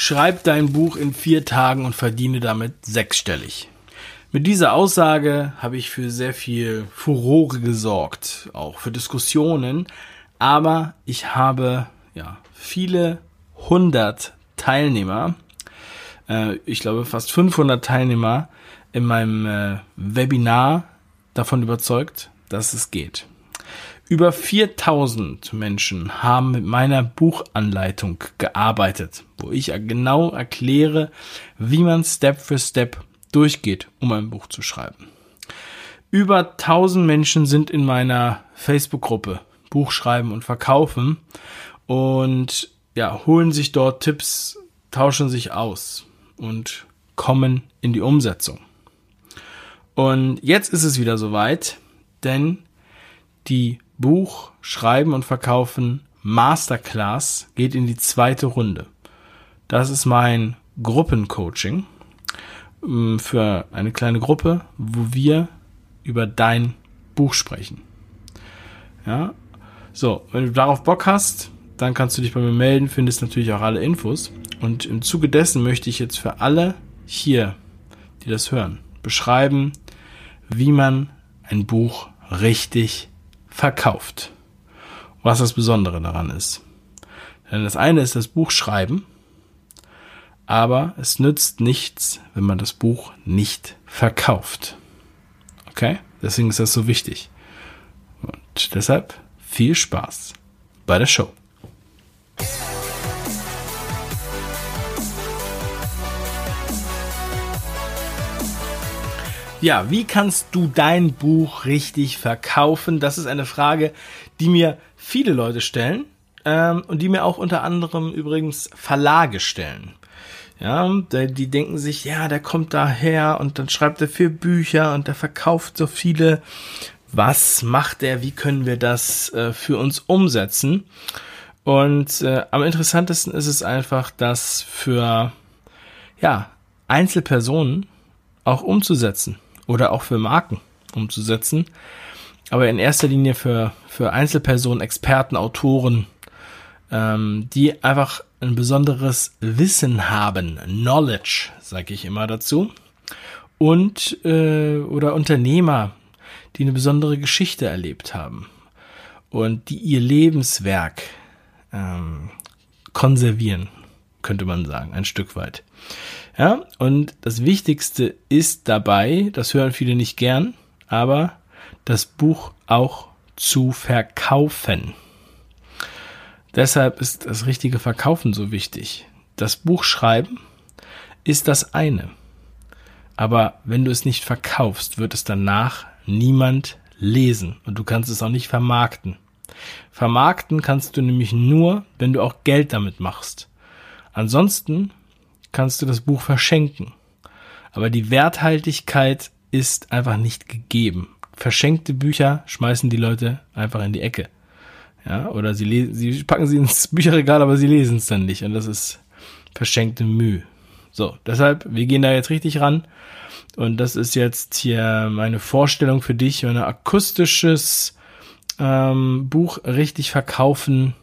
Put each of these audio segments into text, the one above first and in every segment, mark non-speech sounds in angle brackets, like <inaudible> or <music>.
schreib dein Buch in vier Tagen und verdiene damit sechsstellig. Mit dieser Aussage habe ich für sehr viel Furore gesorgt, auch für Diskussionen, aber ich habe ja viele hundert Teilnehmer, äh, ich glaube fast 500 Teilnehmer in meinem äh, Webinar davon überzeugt, dass es geht. Über 4000 Menschen haben mit meiner Buchanleitung gearbeitet, wo ich genau erkläre, wie man Step für Step durchgeht, um ein Buch zu schreiben. Über 1000 Menschen sind in meiner Facebook-Gruppe Buchschreiben und Verkaufen und ja, holen sich dort Tipps, tauschen sich aus und kommen in die Umsetzung. Und jetzt ist es wieder soweit, denn die Buch Schreiben und Verkaufen Masterclass geht in die zweite Runde. Das ist mein Gruppencoaching ähm, für eine kleine Gruppe, wo wir über dein Buch sprechen. Ja, so, wenn du darauf Bock hast, dann kannst du dich bei mir melden, findest natürlich auch alle Infos. Und im Zuge dessen möchte ich jetzt für alle hier, die das hören, beschreiben, wie man ein Buch richtig verkauft. Was das Besondere daran ist. Denn das eine ist das Buch schreiben, aber es nützt nichts, wenn man das Buch nicht verkauft. Okay? Deswegen ist das so wichtig. Und deshalb viel Spaß bei der Show. Ja, wie kannst du dein Buch richtig verkaufen? Das ist eine Frage, die mir viele Leute stellen ähm, und die mir auch unter anderem übrigens Verlage stellen. Ja, die denken sich, ja, der kommt daher und dann schreibt er vier Bücher und der verkauft so viele. Was macht er? Wie können wir das äh, für uns umsetzen? Und äh, am interessantesten ist es einfach, das für ja, Einzelpersonen auch umzusetzen oder auch für Marken umzusetzen. Aber in erster Linie für, für Einzelpersonen, Experten, Autoren, ähm, die einfach ein besonderes Wissen haben, Knowledge, sage ich immer dazu, und äh, oder Unternehmer, die eine besondere Geschichte erlebt haben und die ihr Lebenswerk ähm, konservieren, könnte man sagen, ein Stück weit. Ja, und das Wichtigste ist dabei, das hören viele nicht gern, aber das Buch auch zu verkaufen. Deshalb ist das richtige Verkaufen so wichtig. Das Buch schreiben ist das eine. Aber wenn du es nicht verkaufst, wird es danach niemand lesen und du kannst es auch nicht vermarkten. Vermarkten kannst du nämlich nur, wenn du auch Geld damit machst. Ansonsten kannst du das Buch verschenken. Aber die Werthaltigkeit ist einfach nicht gegeben. Verschenkte Bücher schmeißen die Leute einfach in die Ecke. Ja, oder sie, sie packen sie <laughs> ins Bücherregal, aber sie lesen es dann nicht. Und das ist verschenkte Mühe. So, deshalb, wir gehen da jetzt richtig ran. Und das ist jetzt hier meine Vorstellung für dich, ein akustisches ähm, Buch richtig verkaufen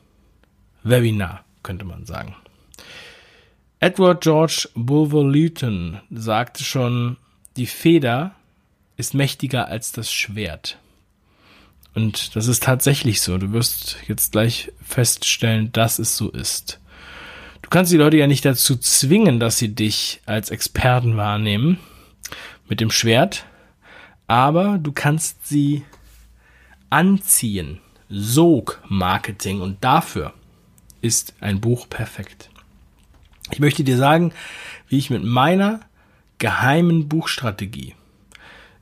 Webinar, könnte man sagen. Edward George Bulwer Lytton sagte schon, die Feder ist mächtiger als das Schwert. Und das ist tatsächlich so. Du wirst jetzt gleich feststellen, dass es so ist. Du kannst die Leute ja nicht dazu zwingen, dass sie dich als Experten wahrnehmen mit dem Schwert, aber du kannst sie anziehen. Sog-Marketing und dafür ist ein Buch perfekt. Ich möchte dir sagen, wie ich mit meiner geheimen Buchstrategie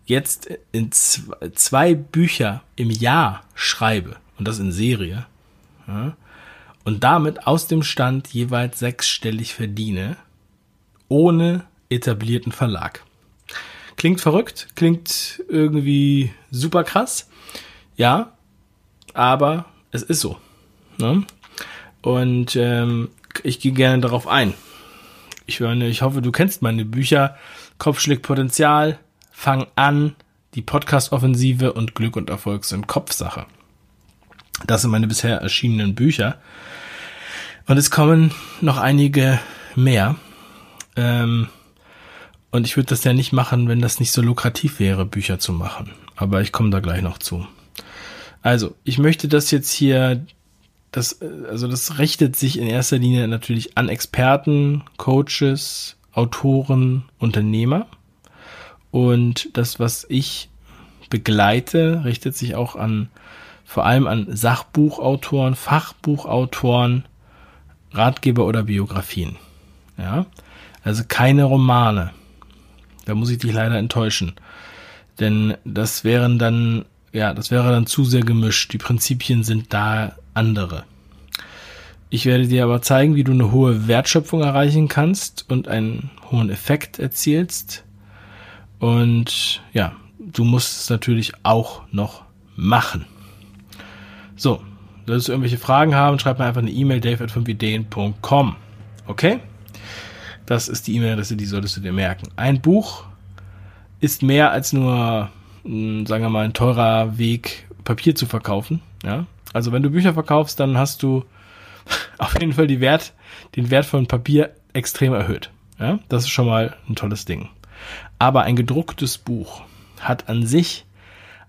jetzt in zwei Bücher im Jahr schreibe und das in Serie ja, und damit aus dem Stand jeweils sechsstellig verdiene, ohne etablierten Verlag. Klingt verrückt, klingt irgendwie super krass, ja, aber es ist so. Ne? Und ähm, ich gehe gerne darauf ein. Ich, meine, ich hoffe, du kennst meine Bücher. Kopfschläg Potenzial, Fang an, die Podcast-Offensive und Glück und Erfolg sind Kopfsache. Das sind meine bisher erschienenen Bücher. Und es kommen noch einige mehr. Ähm, und ich würde das ja nicht machen, wenn das nicht so lukrativ wäre, Bücher zu machen. Aber ich komme da gleich noch zu. Also, ich möchte das jetzt hier, das, also das richtet sich in erster Linie natürlich an Experten, Coaches, Autoren, Unternehmer. Und das, was ich begleite, richtet sich auch an vor allem an Sachbuchautoren, Fachbuchautoren, Ratgeber oder Biografien. Ja, also keine Romane. Da muss ich dich leider enttäuschen. Denn das wären dann, ja, das wäre dann zu sehr gemischt. Die Prinzipien sind da andere. Ich werde dir aber zeigen, wie du eine hohe Wertschöpfung erreichen kannst und einen hohen Effekt erzielst. Und ja, du musst es natürlich auch noch machen. So, solltest du irgendwelche Fragen haben, schreib mir einfach eine E-Mail, dave.5ideen.com. Okay? Das ist die E-Mail-Adresse, die solltest du dir merken. Ein Buch ist mehr als nur, sagen wir mal, ein teurer Weg, Papier zu verkaufen. Ja? Also wenn du Bücher verkaufst, dann hast du <laughs> auf jeden Fall die Wert, den Wert von Papier extrem erhöht. Ja? Das ist schon mal ein tolles Ding. Aber ein gedrucktes Buch hat an sich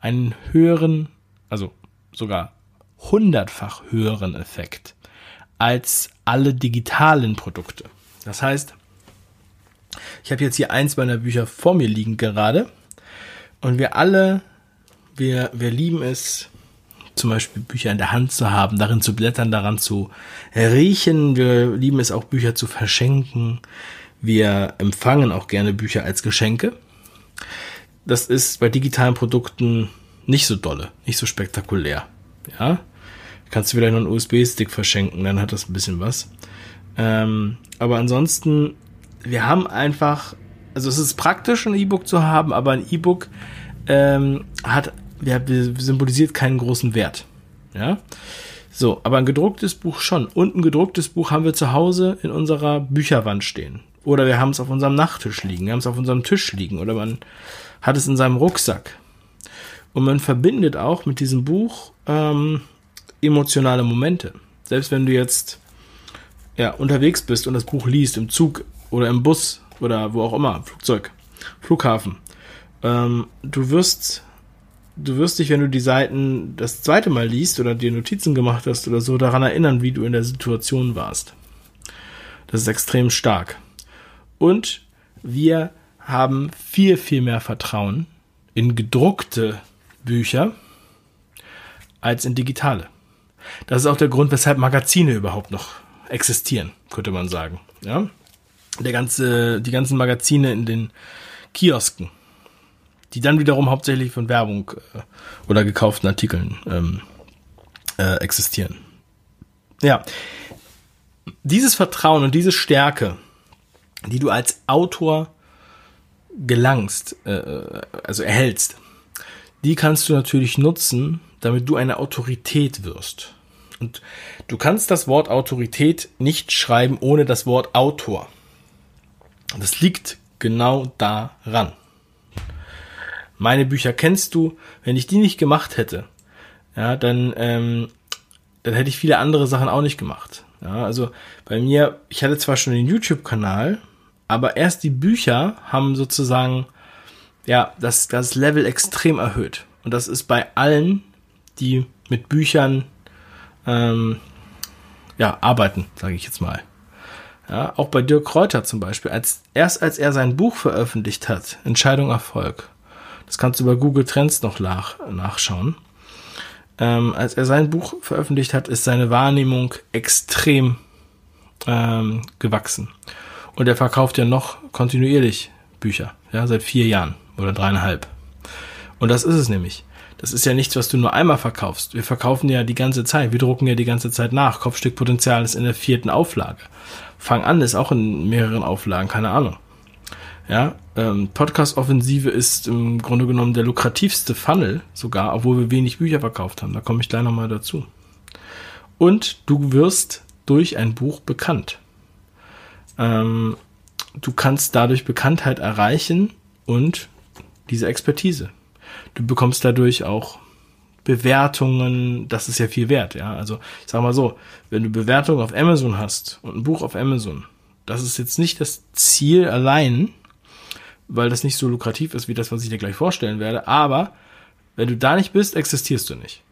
einen höheren, also sogar hundertfach höheren Effekt als alle digitalen Produkte. Das heißt, ich habe jetzt hier eins meiner Bücher vor mir liegen gerade und wir alle, wir, wir lieben es, zum Beispiel Bücher in der Hand zu haben, darin zu blättern, daran zu riechen. Wir lieben es auch, Bücher zu verschenken. Wir empfangen auch gerne Bücher als Geschenke. Das ist bei digitalen Produkten nicht so dolle, nicht so spektakulär. Ja, kannst du wieder noch einen USB-Stick verschenken, dann hat das ein bisschen was. Ähm, aber ansonsten, wir haben einfach, also es ist praktisch, ein E-Book zu haben, aber ein E-Book ähm, hat, ja, symbolisiert keinen großen Wert. Ja. So, aber ein gedrucktes Buch schon. Und ein gedrucktes Buch haben wir zu Hause in unserer Bücherwand stehen. Oder wir haben es auf unserem Nachttisch liegen, wir haben es auf unserem Tisch liegen oder man hat es in seinem Rucksack. Und man verbindet auch mit diesem Buch ähm, emotionale Momente. Selbst wenn du jetzt ja, unterwegs bist und das Buch liest, im Zug oder im Bus oder wo auch immer, Flugzeug, Flughafen, ähm, du wirst, du wirst dich, wenn du die Seiten das zweite Mal liest oder dir Notizen gemacht hast oder so, daran erinnern, wie du in der Situation warst. Das ist extrem stark. Und wir haben viel, viel mehr Vertrauen in gedruckte Bücher als in digitale. Das ist auch der Grund, weshalb Magazine überhaupt noch existieren, könnte man sagen. Ja? Der ganze, die ganzen Magazine in den Kiosken, die dann wiederum hauptsächlich von Werbung äh, oder gekauften Artikeln ähm, äh, existieren. Ja, dieses Vertrauen und diese Stärke, die du als Autor gelangst, äh, also erhältst, die kannst du natürlich nutzen, damit du eine Autorität wirst. Und du kannst das Wort Autorität nicht schreiben ohne das Wort Autor. Das liegt genau daran. Meine Bücher kennst du. Wenn ich die nicht gemacht hätte, ja, dann, ähm, dann hätte ich viele andere Sachen auch nicht gemacht. Ja, also bei mir, ich hatte zwar schon den YouTube-Kanal, aber erst die Bücher haben sozusagen ja das, das Level extrem erhöht. Und das ist bei allen, die mit Büchern ähm, ja, arbeiten, sage ich jetzt mal. Ja, auch bei Dirk Kräuter zum Beispiel, als erst als er sein Buch veröffentlicht hat, Entscheidung Erfolg, das kannst du bei Google Trends noch nach, nachschauen. Ähm, als er sein Buch veröffentlicht hat, ist seine Wahrnehmung extrem ähm, gewachsen. Und er verkauft ja noch kontinuierlich Bücher, ja, seit vier Jahren oder dreieinhalb. Und das ist es nämlich. Das ist ja nichts, was du nur einmal verkaufst. Wir verkaufen ja die ganze Zeit. Wir drucken ja die ganze Zeit nach. Kopfstückpotenzial ist in der vierten Auflage. Fang an ist auch in mehreren Auflagen, keine Ahnung. Ja, ähm, Podcast-Offensive ist im Grunde genommen der lukrativste Funnel sogar, obwohl wir wenig Bücher verkauft haben. Da komme ich gleich nochmal dazu. Und du wirst durch ein Buch bekannt. Ähm, du kannst dadurch Bekanntheit erreichen und diese Expertise du bekommst dadurch auch Bewertungen, das ist ja viel wert, ja. Also ich sag mal so, wenn du Bewertungen auf Amazon hast und ein Buch auf Amazon Das ist jetzt nicht das Ziel allein, weil das nicht so lukrativ ist wie das, was ich dir gleich vorstellen werde. Aber wenn du da nicht bist, existierst du nicht.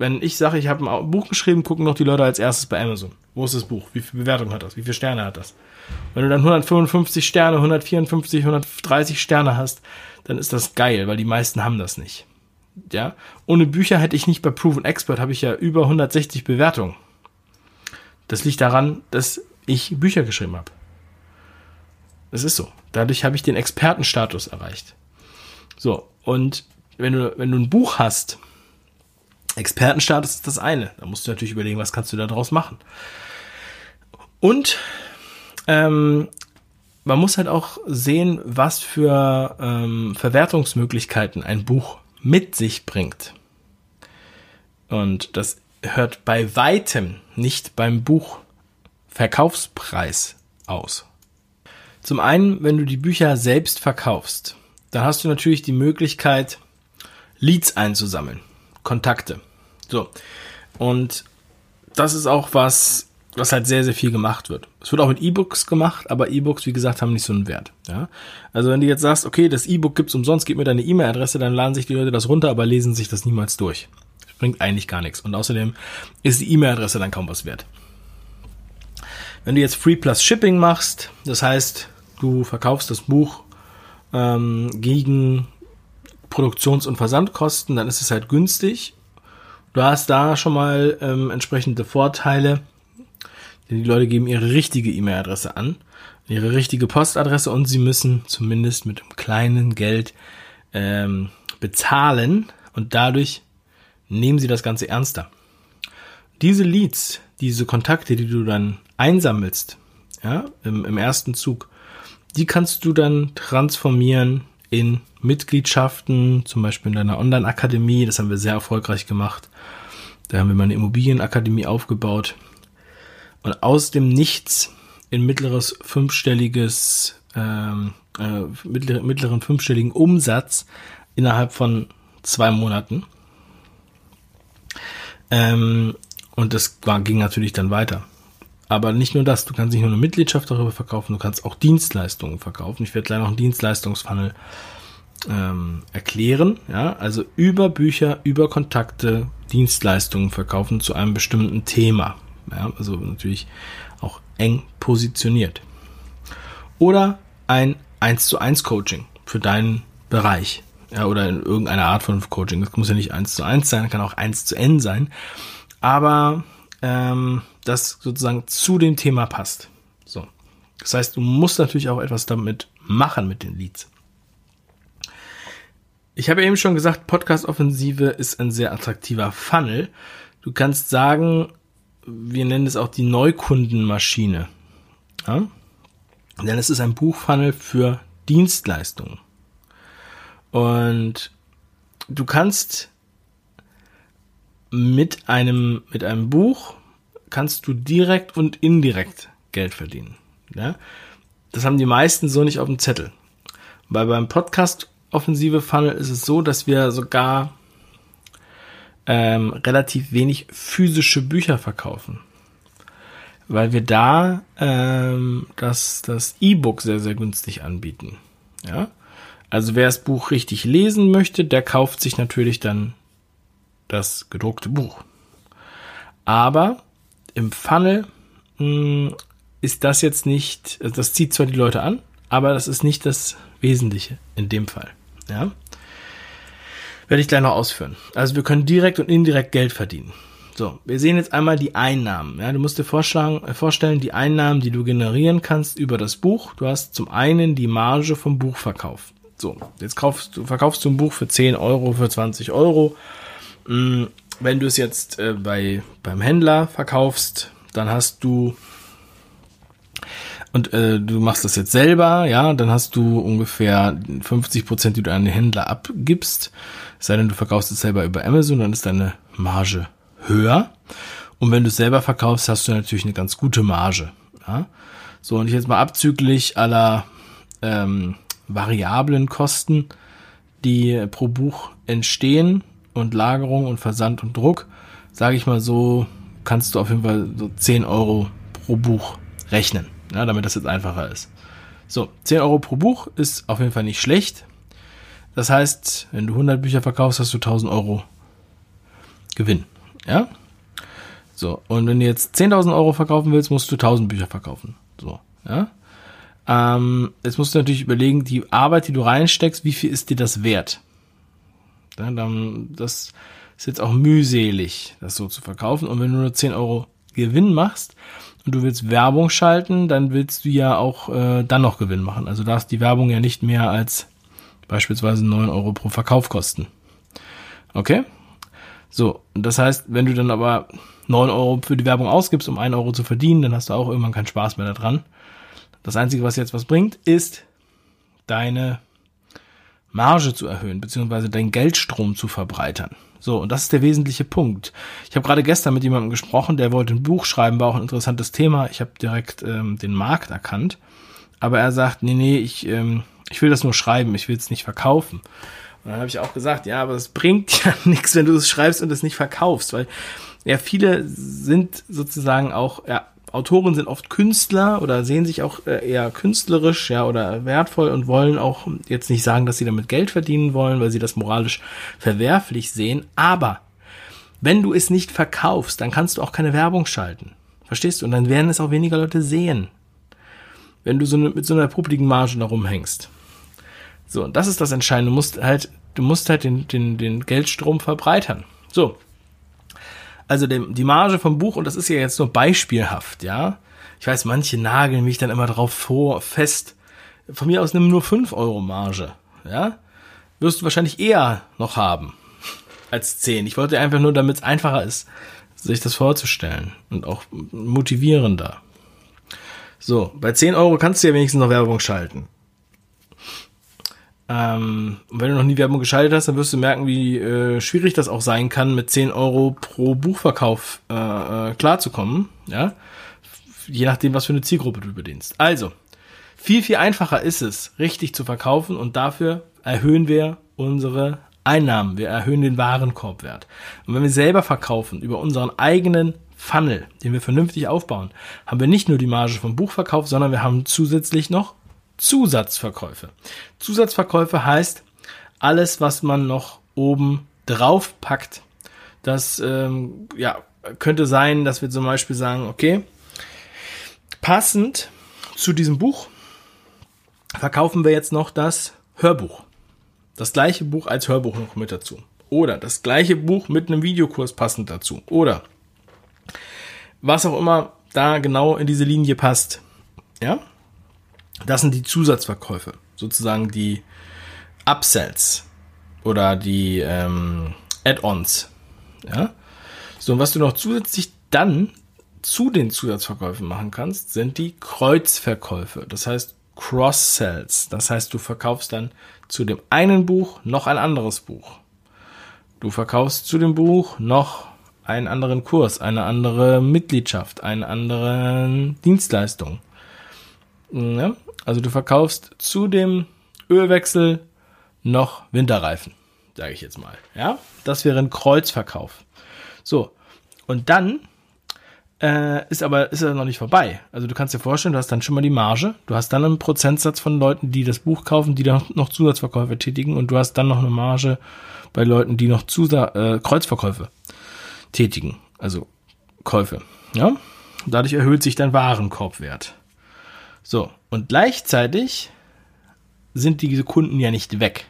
Wenn ich sage, ich habe ein Buch geschrieben, gucken doch die Leute als erstes bei Amazon. Wo ist das Buch? Wie viel Bewertung hat das? Wie viele Sterne hat das? Wenn du dann 155 Sterne, 154, 130 Sterne hast, dann ist das geil, weil die meisten haben das nicht. Ja, ohne Bücher hätte ich nicht bei Proven Expert habe ich ja über 160 Bewertungen. Das liegt daran, dass ich Bücher geschrieben habe. Das ist so. Dadurch habe ich den Expertenstatus erreicht. So, und wenn du, wenn du ein Buch hast, Expertenstatus ist das eine. Da musst du natürlich überlegen, was kannst du da draus machen. Und ähm, man muss halt auch sehen, was für ähm, Verwertungsmöglichkeiten ein Buch mit sich bringt. Und das hört bei weitem nicht beim Buchverkaufspreis aus. Zum einen, wenn du die Bücher selbst verkaufst, dann hast du natürlich die Möglichkeit, Leads einzusammeln, Kontakte. So. Und das ist auch was, was halt sehr, sehr viel gemacht wird. Es wird auch mit E-Books gemacht, aber E-Books, wie gesagt, haben nicht so einen Wert. Ja? Also wenn du jetzt sagst, okay, das E-Book gibt's umsonst, gib mir deine E-Mail-Adresse, dann laden sich die Leute das runter, aber lesen sich das niemals durch. Das bringt eigentlich gar nichts. Und außerdem ist die E-Mail-Adresse dann kaum was wert. Wenn du jetzt Free Plus Shipping machst, das heißt, du verkaufst das Buch ähm, gegen Produktions- und Versandkosten, dann ist es halt günstig. Du hast da schon mal ähm, entsprechende Vorteile denn die Leute geben ihre richtige E-Mail-Adresse an, ihre richtige Postadresse und sie müssen zumindest mit einem kleinen Geld ähm, bezahlen und dadurch nehmen sie das Ganze ernster. Diese Leads, diese Kontakte, die du dann einsammelst, ja, im, im ersten Zug, die kannst du dann transformieren in Mitgliedschaften, zum Beispiel in deiner Online-Akademie. Das haben wir sehr erfolgreich gemacht. Da haben wir mal eine Immobilienakademie aufgebaut und aus dem Nichts in mittleres fünfstelliges, ähm, äh, mittleren, fünfstelligen Umsatz innerhalb von zwei Monaten. Ähm, und das war, ging natürlich dann weiter. Aber nicht nur das, du kannst nicht nur eine Mitgliedschaft darüber verkaufen, du kannst auch Dienstleistungen verkaufen. Ich werde gleich noch einen Dienstleistungsfunnel ähm, erklären. Ja, also über Bücher, über Kontakte, Dienstleistungen verkaufen zu einem bestimmten Thema. Ja, also natürlich auch eng positioniert. Oder ein 1 zu 1 Coaching für deinen Bereich. Ja, oder in irgendeiner Art von Coaching. Das muss ja nicht 1 zu 1 sein, kann auch 1 zu N sein. Aber ähm, das sozusagen zu dem Thema passt. So. Das heißt, du musst natürlich auch etwas damit machen mit den Leads. Ich habe eben schon gesagt, Podcast-Offensive ist ein sehr attraktiver Funnel. Du kannst sagen, wir nennen es auch die Neukundenmaschine. Ja? Denn es ist ein Buchfunnel für Dienstleistungen. Und du kannst mit einem, mit einem Buch kannst du direkt und indirekt Geld verdienen. Ja? Das haben die meisten so nicht auf dem Zettel. Weil beim Podcast Offensive Funnel ist es so, dass wir sogar ähm, relativ wenig physische Bücher verkaufen. Weil wir da ähm, das, das E-Book sehr, sehr günstig anbieten. Ja? Also wer das Buch richtig lesen möchte, der kauft sich natürlich dann das gedruckte Buch. Aber im Funnel mh, hm, ist das jetzt nicht, also das zieht zwar die Leute an, aber das ist nicht das Wesentliche in dem Fall. Ja? Werde ich gleich noch ausführen. Also wir können direkt und indirekt Geld verdienen. So, wir sehen jetzt einmal die Einnahmen. Ja, du musst dir äh, vorstellen, die Einnahmen, die du generieren kannst über das Buch. Du hast zum einen die Marge vom Buchverkauf. So, jetzt kaufst du, verkaufst du ein Buch für 10 Euro, für 20 Euro. Mm, wenn du es jetzt äh, bei, beim Händler verkaufst, dann hast du und äh, du machst das jetzt selber, ja, dann hast du ungefähr 50 Prozent, die du an den Händler abgibst. Es sei denn, du verkaufst es selber über Amazon, dann ist deine Marge höher. Und wenn du es selber verkaufst, hast du natürlich eine ganz gute Marge. Ja? So, und ich jetzt mal abzüglich aller ähm, variablen Kosten, die pro Buch entstehen und Lagerung und Versand und Druck, sage ich mal so, kannst du auf jeden Fall so 10 Euro pro Buch rechnen. Ja, damit das jetzt einfacher ist. So, 10 Euro pro Buch ist auf jeden Fall nicht schlecht. Das heißt, wenn du 100 Bücher verkaufst, hast du 1000 Euro Gewinn. Ja? So, und wenn du jetzt 10.000 Euro verkaufen willst, musst du 1000 Bücher verkaufen. So, ja? Ähm, jetzt musst du natürlich überlegen, die Arbeit, die du reinsteckst, wie viel ist dir das wert? Das ist jetzt auch mühselig, das so zu verkaufen. Und wenn du nur 10 Euro Gewinn machst und du willst Werbung schalten, dann willst du ja auch äh, dann noch Gewinn machen. Also darfst die Werbung ja nicht mehr als beispielsweise 9 Euro pro Verkauf kosten. Okay? So, das heißt, wenn du dann aber 9 Euro für die Werbung ausgibst, um 1 Euro zu verdienen, dann hast du auch irgendwann keinen Spaß mehr daran. Das Einzige, was jetzt was bringt, ist deine Marge zu erhöhen, beziehungsweise deinen Geldstrom zu verbreitern. So, und das ist der wesentliche Punkt. Ich habe gerade gestern mit jemandem gesprochen, der wollte ein Buch schreiben, war auch ein interessantes Thema. Ich habe direkt ähm, den Markt erkannt. Aber er sagt, nee, nee, ich, ähm, ich will das nur schreiben, ich will es nicht verkaufen. Und dann habe ich auch gesagt, ja, aber es bringt <laughs> ja nichts, wenn du es schreibst und es nicht verkaufst, weil ja viele sind sozusagen auch ja, Autoren sind oft Künstler oder sehen sich auch äh, eher künstlerisch, ja, oder wertvoll und wollen auch jetzt nicht sagen, dass sie damit Geld verdienen wollen, weil sie das moralisch verwerflich sehen. Aber wenn du es nicht verkaufst, dann kannst du auch keine Werbung schalten. Verstehst du? Und dann werden es auch weniger Leute sehen. Wenn du so eine, mit so einer publiken Marge da rumhängst. So, und das ist das Entscheidende. Du musst halt, du musst halt den, den, den Geldstrom verbreitern. So, also dem, die Marge vom Buch, und das ist ja jetzt nur beispielhaft, ja. Ich weiß, manche nageln mich dann immer drauf vor, fest. Von mir aus nimm nur 5 Euro Marge, ja. Wirst du wahrscheinlich eher noch haben als 10. Ich wollte einfach nur, damit es einfacher ist, sich das vorzustellen und auch motivierender. So, bei 10 Euro kannst du ja wenigstens noch Werbung schalten. Ähm, und wenn du noch nie Werbung geschaltet hast, dann wirst du merken, wie äh, schwierig das auch sein kann, mit 10 Euro pro Buchverkauf äh, äh, klarzukommen. Ja? Je nachdem, was für eine Zielgruppe du bedienst. Also, viel, viel einfacher ist es, richtig zu verkaufen und dafür erhöhen wir unsere Einnahmen. Wir erhöhen den Warenkorbwert. Und wenn wir selber verkaufen über unseren eigenen Funnel, den wir vernünftig aufbauen, haben wir nicht nur die Marge vom Buchverkauf, sondern wir haben zusätzlich noch Zusatzverkäufe. Zusatzverkäufe heißt alles, was man noch oben drauf packt. Das ähm, ja, könnte sein, dass wir zum Beispiel sagen, okay, passend zu diesem Buch verkaufen wir jetzt noch das Hörbuch. Das gleiche Buch als Hörbuch noch mit dazu. Oder das gleiche Buch mit einem Videokurs passend dazu. Oder was auch immer da genau in diese Linie passt. Ja? Das sind die Zusatzverkäufe, sozusagen die Upsells oder die ähm, Add-ons. Ja? So, und was du noch zusätzlich dann zu den Zusatzverkäufen machen kannst, sind die Kreuzverkäufe. Das heißt Cross-Sells. Das heißt, du verkaufst dann zu dem einen Buch noch ein anderes Buch. Du verkaufst zu dem Buch noch einen anderen Kurs, eine andere Mitgliedschaft, eine andere Dienstleistung. Also du verkaufst zu dem Ölwechsel noch Winterreifen, sage ich jetzt mal. Ja, das wäre ein Kreuzverkauf. So, und dann äh, ist aber ist er noch nicht vorbei. Also du kannst dir vorstellen, du hast dann schon mal die Marge, du hast dann einen Prozentsatz von Leuten, die das Buch kaufen, die dann noch Zusatzverkäufe tätigen und du hast dann noch eine Marge bei Leuten, die noch Zusa äh, Kreuzverkäufe tätigen, also Käufe. Ja, dadurch erhöht sich dein Warenkorbwert. So, und gleichzeitig sind diese Kunden ja nicht weg,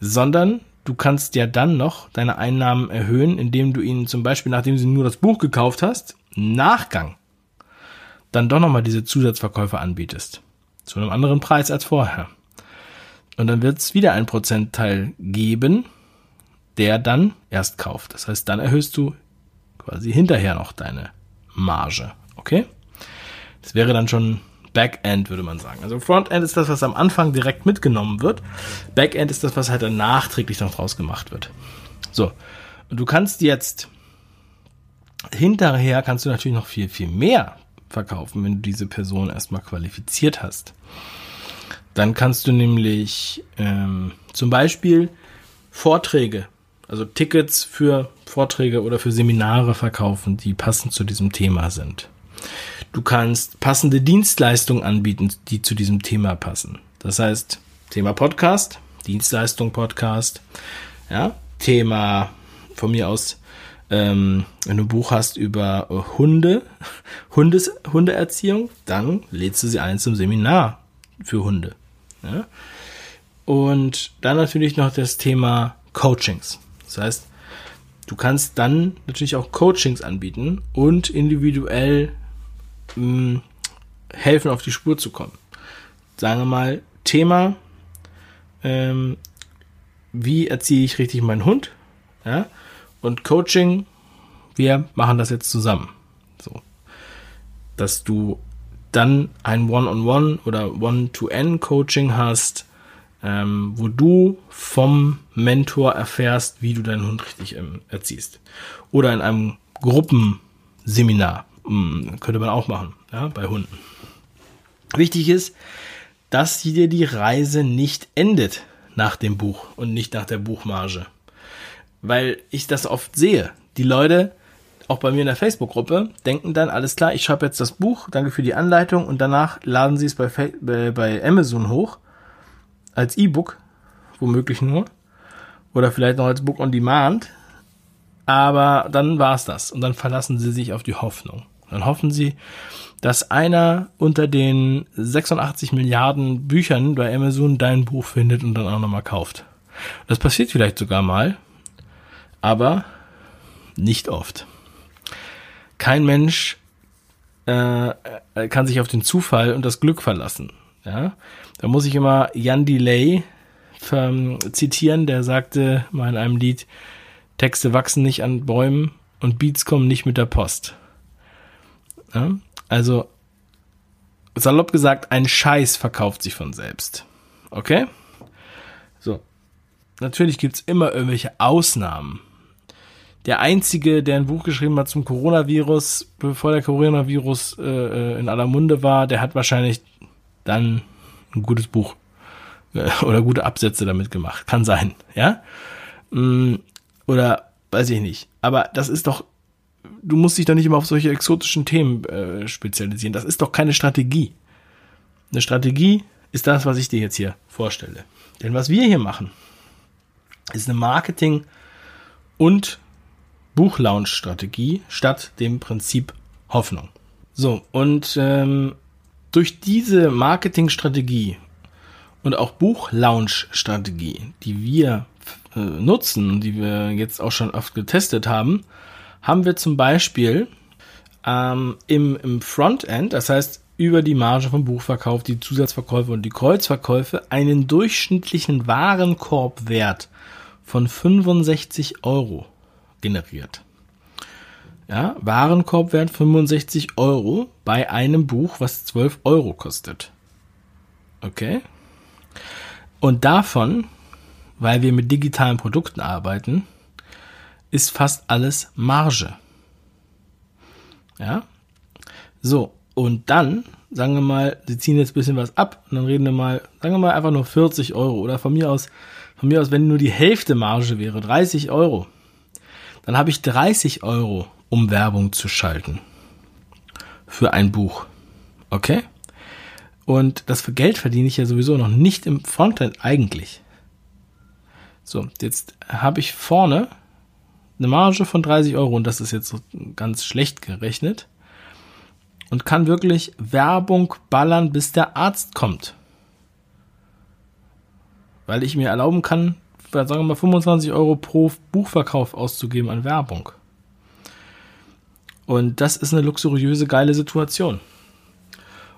sondern du kannst ja dann noch deine Einnahmen erhöhen, indem du ihnen zum Beispiel, nachdem sie nur das Buch gekauft hast, Nachgang dann doch nochmal diese Zusatzverkäufe anbietest. Zu einem anderen Preis als vorher. Und dann wird es wieder ein Prozentteil geben, der dann erst kauft. Das heißt, dann erhöhst du quasi hinterher noch deine Marge. Okay? Das wäre dann schon Backend, würde man sagen. Also Frontend ist das, was am Anfang direkt mitgenommen wird. Backend ist das, was halt dann nachträglich noch draus gemacht wird. So. Und du kannst jetzt hinterher kannst du natürlich noch viel, viel mehr verkaufen, wenn du diese Person erstmal qualifiziert hast. Dann kannst du nämlich ähm, zum Beispiel Vorträge, also Tickets für Vorträge oder für Seminare verkaufen, die passend zu diesem Thema sind. Du kannst passende Dienstleistungen anbieten, die zu diesem Thema passen. Das heißt, Thema Podcast, Dienstleistung Podcast, ja, Thema von mir aus, ähm, wenn du ein Buch hast über Hunde, <laughs> Hundes, Hundeerziehung, dann lädst du sie ein zum Seminar für Hunde. Ja? Und dann natürlich noch das Thema Coachings. Das heißt, du kannst dann natürlich auch Coachings anbieten und individuell mh, helfen, auf die Spur zu kommen. Sagen wir mal, Thema, ähm, wie erziehe ich richtig meinen Hund? Ja? Und Coaching, wir machen das jetzt zusammen. So. Dass du dann ein One-on-One -on -One oder One-to-N-Coaching hast, ähm, wo du vom Mentor erfährst, wie du deinen Hund richtig ähm, erziehst. Oder in einem Gruppenseminar. Hm, könnte man auch machen, ja, bei Hunden. Wichtig ist, dass dir die Reise nicht endet nach dem Buch und nicht nach der Buchmarge. Weil ich das oft sehe. Die Leute, auch bei mir in der Facebook-Gruppe, denken dann, alles klar, ich schreibe jetzt das Buch, danke für die Anleitung und danach laden sie es bei, bei, bei Amazon hoch als E-Book, womöglich nur, oder vielleicht noch als Book on Demand, aber dann war's das und dann verlassen sie sich auf die Hoffnung. Dann hoffen sie, dass einer unter den 86 Milliarden Büchern bei Amazon dein Buch findet und dann auch nochmal kauft. Das passiert vielleicht sogar mal, aber nicht oft. Kein Mensch äh, kann sich auf den Zufall und das Glück verlassen. Ja? Da muss ich immer Jan Delay ähm, zitieren, der sagte mal in einem Lied, Texte wachsen nicht an Bäumen und Beats kommen nicht mit der Post. Ja? Also, salopp gesagt, ein Scheiß verkauft sich von selbst. Okay? So. Natürlich gibt's immer irgendwelche Ausnahmen. Der einzige, der ein Buch geschrieben hat zum Coronavirus, bevor der Coronavirus äh, äh in aller Munde war, der hat wahrscheinlich dann ein gutes Buch äh, <laughs> oder gute Absätze damit gemacht. Kann sein, ja? Mm, oder weiß ich nicht. Aber das ist doch, du musst dich doch nicht immer auf solche exotischen Themen äh, spezialisieren. Das ist doch keine Strategie. Eine Strategie ist das, was ich dir jetzt hier vorstelle. Denn was wir hier machen, ist eine Marketing- und Buchlaunch-Strategie statt dem Prinzip Hoffnung. So, und ähm, durch diese Marketingstrategie und auch Buchlaunch-Strategie, die wir äh, nutzen, die wir jetzt auch schon oft getestet haben, haben wir zum Beispiel ähm, im, im Frontend, das heißt über die Marge vom Buchverkauf, die Zusatzverkäufe und die Kreuzverkäufe, einen durchschnittlichen Warenkorbwert von 65 Euro generiert. Ja, Warenkorbwert 65 Euro bei einem Buch, was 12 Euro kostet. Okay. Und davon, weil wir mit digitalen Produkten arbeiten, ist fast alles Marge. Ja. So. Und dann, sagen wir mal, sie ziehen jetzt ein bisschen was ab und dann reden wir mal, sagen wir mal einfach nur 40 Euro oder von mir aus, von mir aus, wenn nur die Hälfte Marge wäre, 30 Euro, dann habe ich 30 Euro um Werbung zu schalten. Für ein Buch. Okay? Und das für Geld verdiene ich ja sowieso noch nicht im Frontend eigentlich. So, jetzt habe ich vorne eine Marge von 30 Euro und das ist jetzt so ganz schlecht gerechnet und kann wirklich Werbung ballern, bis der Arzt kommt. Weil ich mir erlauben kann, sagen wir mal 25 Euro pro Buchverkauf auszugeben an Werbung. Und das ist eine luxuriöse, geile Situation.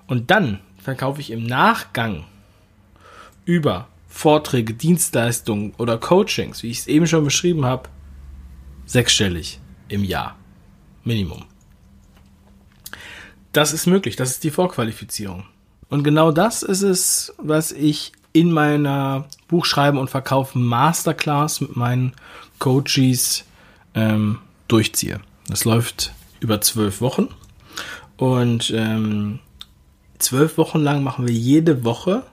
Und dann verkaufe ich im Nachgang über Vorträge, Dienstleistungen oder Coachings, wie ich es eben schon beschrieben habe, sechsstellig im Jahr. Minimum. Das ist möglich, das ist die Vorqualifizierung. Und genau das ist es, was ich in meiner Buchschreiben und Verkaufen Masterclass mit meinen Coaches ähm, durchziehe. Das läuft über zwölf Wochen. Und ähm, zwölf Wochen lang machen wir jede Woche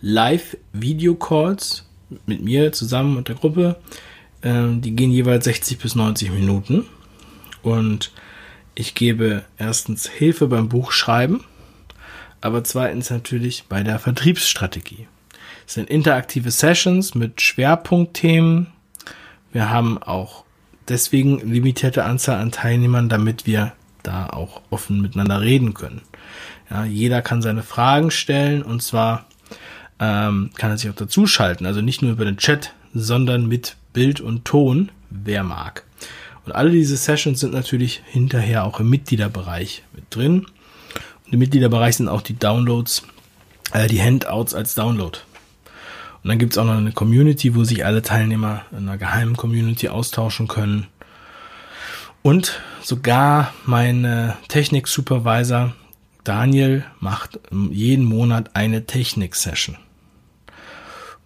Live-Video-Calls mit mir zusammen und der Gruppe. Ähm, die gehen jeweils 60 bis 90 Minuten. Und Ich gebe erstens Hilfe beim Buchschreiben, aber zweitens natürlich bei der Vertriebsstrategie. Es sind interaktive Sessions mit Schwerpunktthemen. Wir haben auch deswegen limitierte Anzahl an Teilnehmern, damit wir da auch offen miteinander reden können. Ja, jeder kann seine Fragen stellen und zwar ähm, kann er sich auch dazuschalten, also nicht nur über den Chat, sondern mit Bild und Ton, wer mag. Und alle diese Sessions sind natürlich hinterher auch im Mitgliederbereich mit drin. Und im Mitgliederbereich sind auch die Downloads, äh, die Handouts als Download. Und dann gibt's auch noch eine Community, wo sich alle Teilnehmer in einer geheimen Community austauschen können. Und sogar mein Technik-Supervisor Daniel macht jeden Monat eine Technik-Session.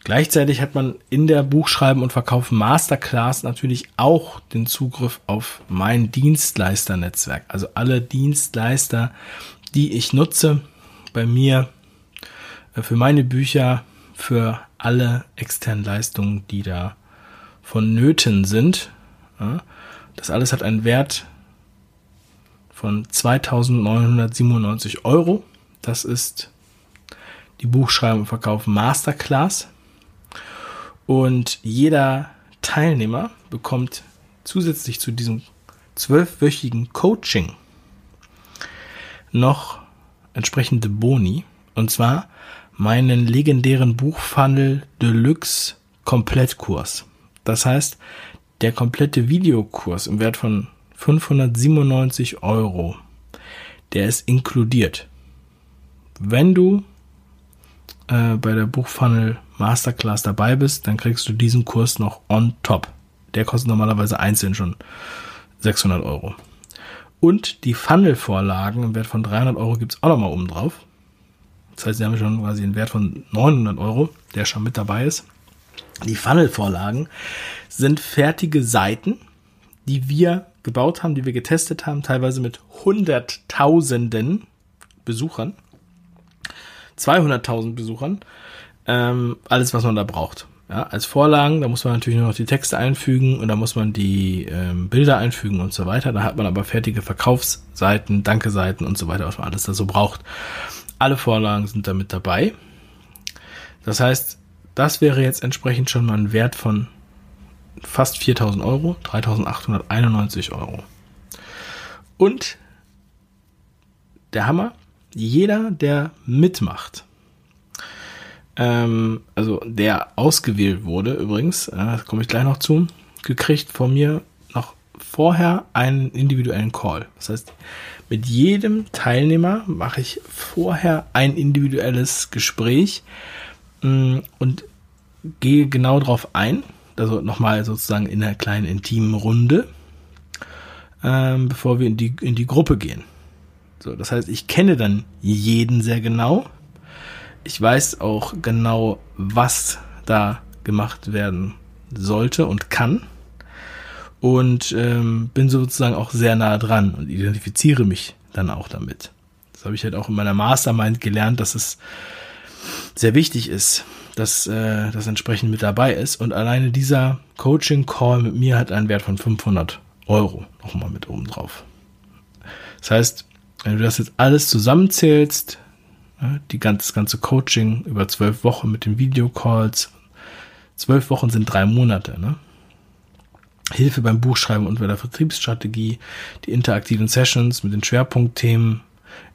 Gleichzeitig hat man in der Buchschreiben und Verkaufen Masterclass natürlich auch den Zugriff auf mein Dienstleisternetzwerk. Also alle Dienstleister, die ich nutze bei mir äh, für meine Bücher, für alle externen Leistungen, die da vonnöten sind. Das alles hat einen Wert von 2997 Euro. Das ist die Buchschreiben und Verkaufen Masterclass. Und jeder Teilnehmer bekommt zusätzlich zu diesem zwölfwöchigen Coaching noch entsprechende Boni. Und zwar meinen legendären Buchfunnel Deluxe Komplettkurs. Das heißt, der komplette Videokurs im Wert von 597 Euro, der ist inkludiert. Wenn du äh, bei der Buchfunnel Masterclass dabei bist, dann kriegst du diesen Kurs noch on top. Der kostet normalerweise einzeln schon 600 Euro. Und die Funnel-Vorlagen im Wert von 300 Euro gibt's auch nochmal oben drauf. Das heißt, sie haben schon quasi einen Wert von 900 Euro, der schon mit dabei ist. Die Funnel-Vorlagen sind fertige Seiten, die wir gebaut haben, die wir getestet haben, teilweise mit Hunderttausenden Besuchern, 200.000 Besuchern, ähm, alles, was man da braucht. Ja, als Vorlagen, da muss man natürlich nur noch die Texte einfügen und da muss man die ähm, Bilder einfügen und so weiter. Da hat man aber fertige Verkaufsseiten, Danke-Seiten und so weiter, was man alles da so braucht. Alle Vorlagen sind damit dabei. Das heißt, das wäre jetzt entsprechend schon mal ein Wert von fast 4000 Euro, 3891 Euro. Und der Hammer, jeder, der mitmacht, ähm, also der ausgewählt wurde übrigens, äh, komme ich gleich noch zu, gekriegt von mir noch vorher einen individuellen Call. Das heißt, mit jedem Teilnehmer mache ich vorher ein individuelles Gespräch mh, mm, und gehe genau darauf ein, also nochmal sozusagen in einer kleinen intimen Runde, ähm, bevor wir in die, in die Gruppe gehen. So, das heißt, ich kenne dann jeden sehr genau ich weiß auch genau, was da gemacht werden sollte und kann. Und ähm, bin sozusagen auch sehr nah dran und identifiziere mich dann auch damit. Das habe ich halt auch in meiner Mastermind gelernt, dass es sehr wichtig ist, dass äh, das entsprechend mit dabei ist. Und alleine dieser Coaching-Call mit mir hat einen Wert von 500 Euro nochmal mit oben drauf. Das heißt, wenn du das jetzt alles zusammenzählst, die ganze, das ganze Coaching über zwölf Wochen mit den Videocalls. Zwölf Wochen sind drei Monate. Ne? Hilfe beim Buchschreiben und bei der Vertriebsstrategie, die interaktiven Sessions mit den Schwerpunktthemen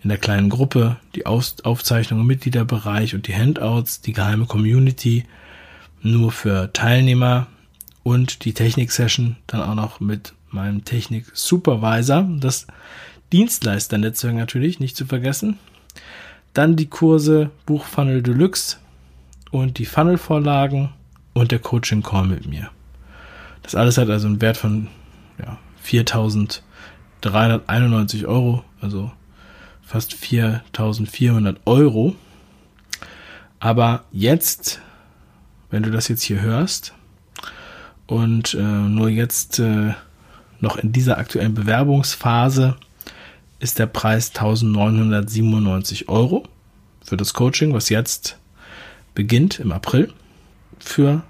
in der kleinen Gruppe, die Aus Aufzeichnung im Mitgliederbereich und die Handouts, die geheime Community nur für Teilnehmer und die Technik-Session dann auch noch mit meinem Technik-Supervisor, das Dienstleister-Netzwerk natürlich nicht zu vergessen. Dann die Kurse Buchfunnel Deluxe und die Funnel-Vorlagen und der Coaching-Call mit mir. Das alles hat also einen Wert von ja, 4.391 Euro, also fast 4.400 Euro. Aber jetzt, wenn du das jetzt hier hörst und äh, nur jetzt äh, noch in dieser aktuellen Bewerbungsphase ist der Preis 1997 Euro für das Coaching, was jetzt beginnt im April, für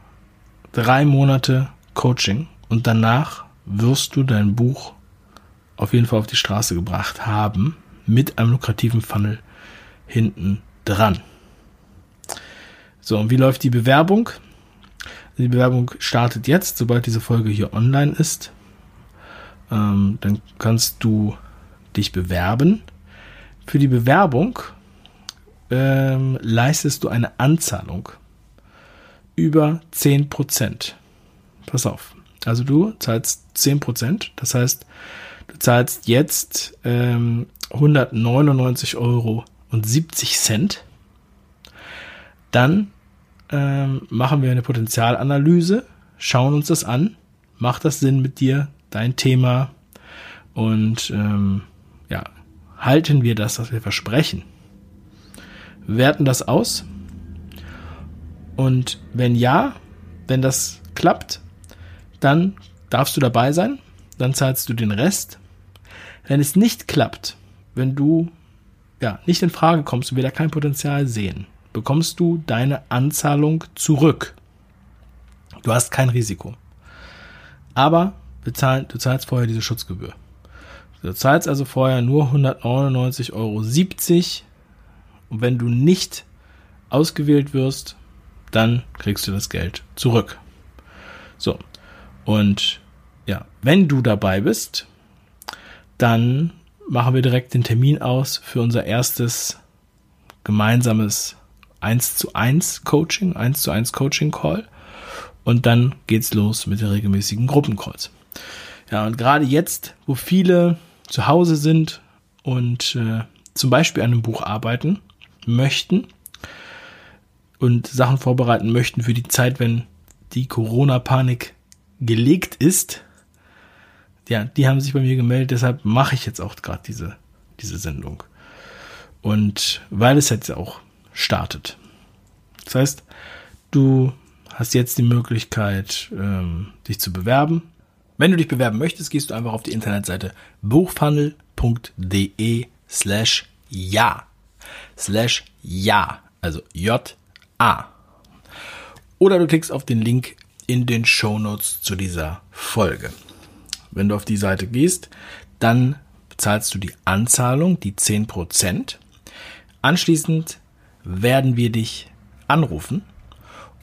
drei Monate Coaching und danach wirst du dein Buch auf jeden Fall auf die Straße gebracht haben, mit einem lukrativen Funnel hinten dran. So, und wie läuft die Bewerbung? Die Bewerbung startet jetzt, sobald diese Folge hier online ist. Ähm, dann kannst du dich bewerben. Für die Bewerbung ähm, leistest du eine Anzahlung über 10%. Pass auf. Also du zahlst 10%. Das heißt, du zahlst jetzt ähm, 199 Euro und 70 Cent. Dann ähm, machen wir eine Potenzialanalyse, schauen uns das an, macht das Sinn mit dir, dein Thema und ähm, ja, halten wir das, was wir versprechen. Werten das aus und wenn ja, wenn das klappt, dann darfst du dabei sein, dann zahlst du den Rest. Wenn es nicht klappt, wenn du ja nicht in Frage kommst und wir da kein Potenzial sehen, bekommst du deine Anzahlung zurück. Du hast kein Risiko. Aber du zahlst vorher diese Schutzgebühr. Du zahlst also vorher nur 199,70 Euro. Und wenn du nicht ausgewählt wirst, dann kriegst du das Geld zurück. So. Und ja, wenn du dabei bist, dann machen wir direkt den Termin aus für unser erstes gemeinsames 1 zu 1 Coaching, 1 zu 1 Coaching Call. Und dann geht's los mit den regelmäßigen Gruppencalls. Ja, und gerade jetzt, wo viele zu Hause sind und äh, zum Beispiel an einem Buch arbeiten möchten und Sachen vorbereiten möchten für die Zeit, wenn die Corona-Panik gelegt ist, ja, die haben sich bei mir gemeldet, deshalb mache ich jetzt auch gerade diese, diese Sendung. Und weil es jetzt auch startet. Das heißt, du hast jetzt die Möglichkeit, ähm, dich zu bewerben. Wenn du dich bewerben möchtest, gehst du einfach auf die Internetseite buchfunnel.de slash ja. Slash ja. Also J-A. Oder du klickst auf den Link in den Show Notes zu dieser Folge. Wenn du auf die Seite gehst, dann bezahlst du die Anzahlung, die 10%. Anschließend werden wir dich anrufen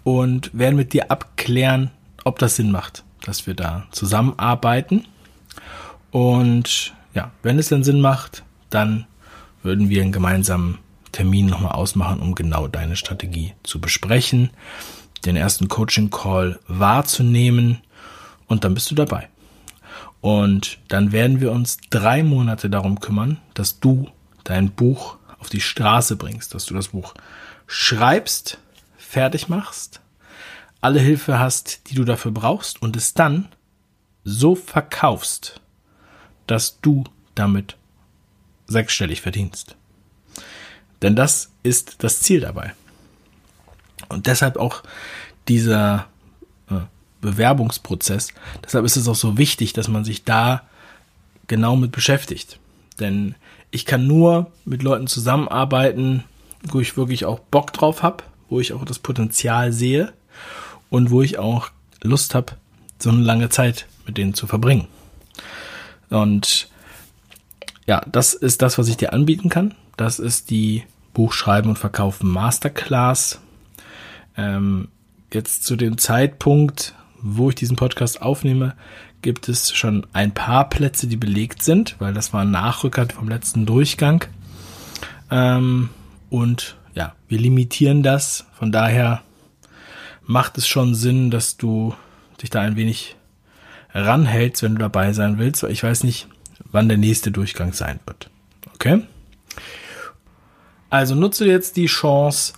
und werden mit dir abklären, ob das Sinn macht, dass wir da zusammenarbeiten. Und ja, wenn es dann Sinn macht, dann würden wir einen gemeinsamen Termin nochmal ausmachen, um genau deine Strategie zu besprechen, den ersten Coaching-Call wahrzunehmen und dann bist du dabei. Und dann werden wir uns drei Monate darum kümmern, dass du dein Buch auf die Straße bringst, dass du das Buch schreibst, fertig machst, alle Hilfe hast, die du dafür brauchst und es dann so verkaufst, dass du damit sechsstellig verdienst. Denn das ist das Ziel dabei. Und deshalb auch dieser äh, Bewerbungsprozess. Deshalb ist es auch so wichtig, dass man sich da genau mit beschäftigt. Denn ich kann nur mit Leuten zusammenarbeiten, wo ich wirklich auch Bock drauf habe, wo ich auch das Potenzial sehe und wo ich auch Lust habe, so eine lange Zeit mit denen zu verbringen. Und ja, das ist das, was ich dir anbieten kann. Das ist die Buchschreiben und Verkaufen Masterclass. Ähm, jetzt zu dem Zeitpunkt, wo ich diesen Podcast aufnehme, gibt es schon ein paar Plätze, die belegt sind, weil das war ein Nachrücker vom letzten Durchgang. Ähm, und ja, wir limitieren das. Von daher macht es schon Sinn, dass du dich da ein wenig ranhältst, wenn du dabei sein willst, ich weiß nicht, wann der nächste Durchgang sein wird. Okay? Also nutze jetzt die Chance,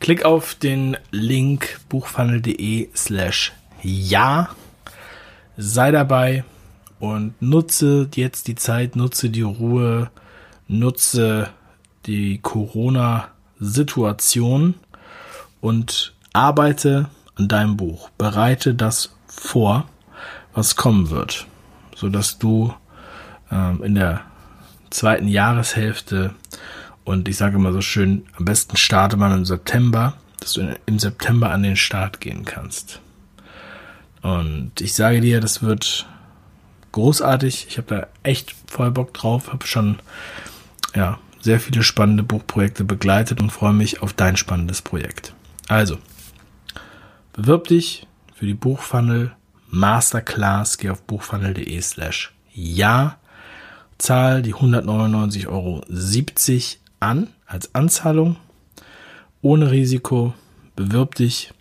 klick auf den Link buchfunnel.de slash ja, sei dabei und nutze jetzt die Zeit, nutze die Ruhe, nutze die Corona-Situation und arbeite an deinem Buch. Bereite das vor, was kommen wird, so dass du ähm, in der zweiten Jahreshälfte und ich sage immer so schön, am besten starte man im September, dass du im September an den Start gehen kannst. Und ich sage dir, das wird großartig. Ich habe da echt voll Bock drauf. Habe schon ja sehr viele spannende Buchprojekte begleitet und freue mich auf dein spannendes Projekt. Also bewirb dich für die Buchfunnel Masterclass. Geh auf buchfunnel.de slash ja. Zahl die 199,70 Euro an als Anzahlung ohne Risiko. Bewirb dich.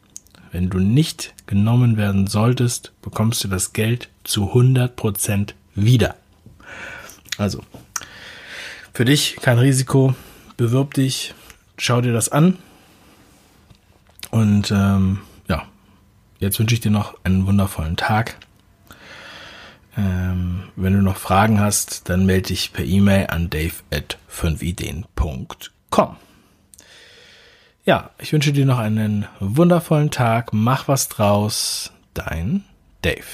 Wenn du nicht genommen werden solltest, bekommst du das Geld zu 100% wieder. Also, für dich kein Risiko. Bewirb dich, schau dir das an. Und ähm, jetzt wünsche ich dir noch einen wundervollen Tag. Ähm, wenn du noch Fragen hast, dann melde dich per E-Mail an dave at 5ideen.com. Ja, ich wünsche dir noch einen wundervollen Tag. Mach was draus. Dein Dave.